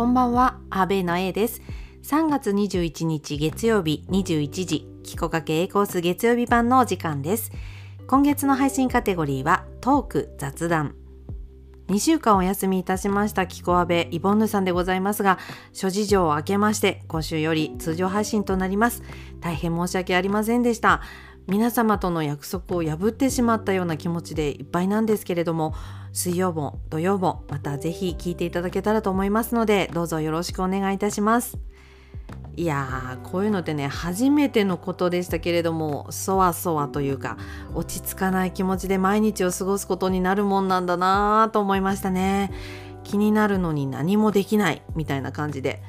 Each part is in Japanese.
こんばんは、アベの A です。3月21日月曜日21時、キコかけ A コース月曜日版のお時間です。今月の配信カテゴリーはトーク雑談。2週間お休みいたしましたキコアベイボンヌさんでございますが、諸事情を明けまして、今週より通常配信となります。大変申し訳ありませんでした。皆様との約束を破ってしまったような気持ちでいっぱいなんですけれども水曜も土曜もまたぜひ聞いていただけたらと思いますのでどうぞよろしくお願いいたします。いやーこういうのってね初めてのことでしたけれどもそわそわというか落ち着かない気持ちで毎日を過ごすことになるもんなんだなーと思いましたね。気になるのに何もできないみたいな感じで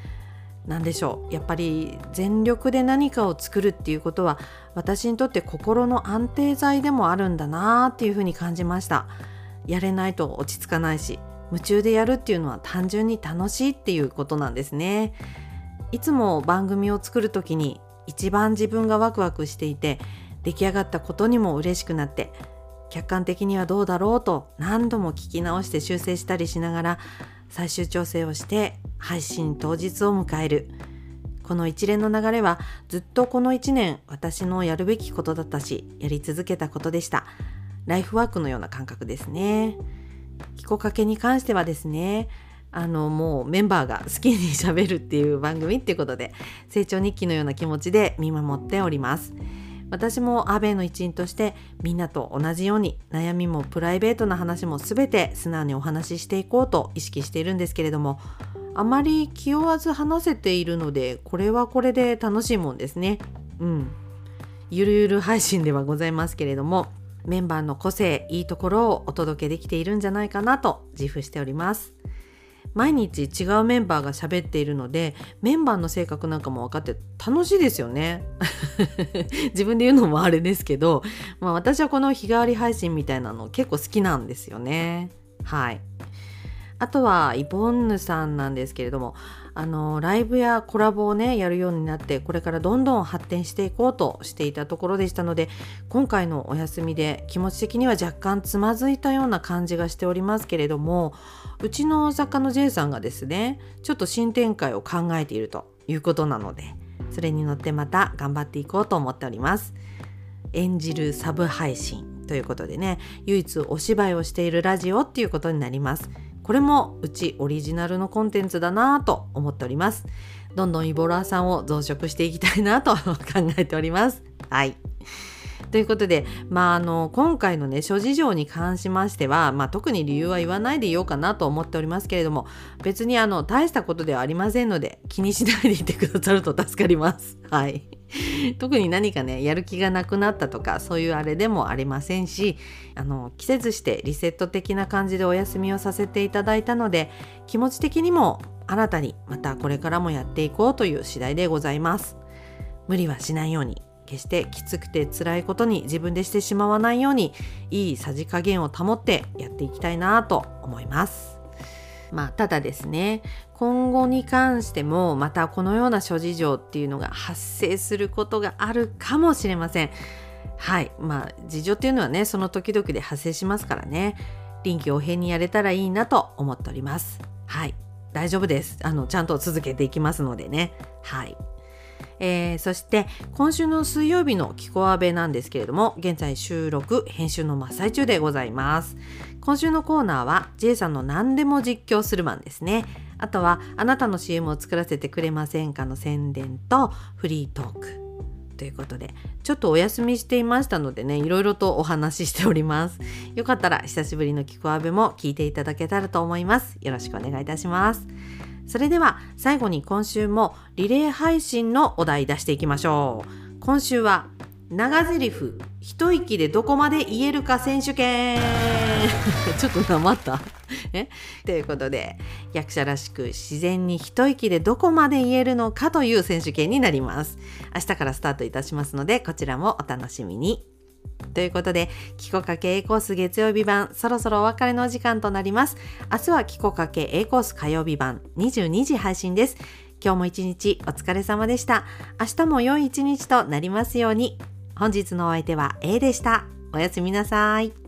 何でしょう。やっぱり全力で何かを作るっていうことは私にとって心の安定剤でもあるんだなっていうふうに感じました。やれないと落ち着かないし夢中でやるっていうのは単純に楽しいっていうことなんですね。いつも番組を作る時に一番自分がワクワクしていて出来上がったことにも嬉しくなって客観的にはどうだろうと何度も聞き直して修正したりしながら最終調整をして配信当日を迎える。この一連の流れはずっとこの1年私のやるべきことだったしやり続けたことでした。ライフワークのような感覚ですね。キコかけに関してはですねあのもうメンバーが好きにしゃべるっていう番組っていうことで成長日記のような気持ちで見守っております。私もアベの一員としてみんなと同じように悩みもプライベートな話も全て素直にお話ししていこうと意識しているんですけれどもあまり気負わず話せているのでこれはこれで楽しいもんですね。うん。ゆるゆる配信ではございますけれどもメンバーの個性いいところをお届けできているんじゃないかなと自負しております。毎日違うメンバーが喋っているのでメンバーの性格なんかも分かって楽しいですよね。自分で言うのもあれですけど、まあ、私はこの日替わり配信みたいなの結構好きなんですよね。はい。あとはイボンヌさんなんですけれどもあのライブやコラボをねやるようになってこれからどんどん発展していこうとしていたところでしたので今回のお休みで気持ち的には若干つまずいたような感じがしておりますけれどもうちの作家の J さんがですねちょっと新展開を考えているということなのでそれに乗ってまた頑張っていこうと思っております。演じるサブ配信ということでね唯一お芝居をしているラジオっていうことになります。これもうちオリジナルのコンテンツだなぁと思っております。どんどんイボラーさんを増殖していきたいなぁと考えております。はい。ということで、まあ、あの今回のね諸事情に関しましては、まあ、特に理由は言わないでいようかなと思っておりますけれども別にあの大したことではありませんので気にしないでいてくださると助かります。はい。特に何かねやる気がなくなったとかそういうあれでもありませんしあの季節してリセット的な感じでお休みをさせていただいたので気持ち的にも新たにまたこれからもやっていこうという次第でございます無理はしないように決してきつくて辛いことに自分でしてしまわないようにいいさじ加減を保ってやっていきたいなと思います。まあ、ただですね今後に関してもまたこのような諸事情っていうのが発生することがあるかもしれません。はい。まあ事情っていうのはねその時々で発生しますからね。臨機応変にやれたらいいなと思っております。はい。大丈夫です。あのちゃんと続けていきますのでね。はい。えー、そして今週の水曜日の「キコアベ」なんですけれども現在収録編集の真っ最中でございます。今週のコーナーは J さんの何でも実況するマンですね。あとはあなたの CM を作らせてくれませんかの宣伝とフリートークということでちょっとお休みしていましたのでねいろいろとお話ししております。よかったら久しぶりのキコアベも聞いていただけたらと思います。よろしくお願いいたします。それでは最後に今週もリレー配信のお題出していきましょう。今週は長台詞一息でどこまで言えるか選手権。ちょっとなまった。え？ということで役者らしく自然に一息でどこまで言えるのかという選手権になります。明日からスタートいたしますのでこちらもお楽しみに。ということで、キコかけ A コース月曜日版、そろそろお別れの時間となります。明日はキコかけ A コース火曜日版、22時配信です。今日も一日お疲れ様でした。明日も良い一日となりますように。本日のお相手は A でした。おやすみなさい。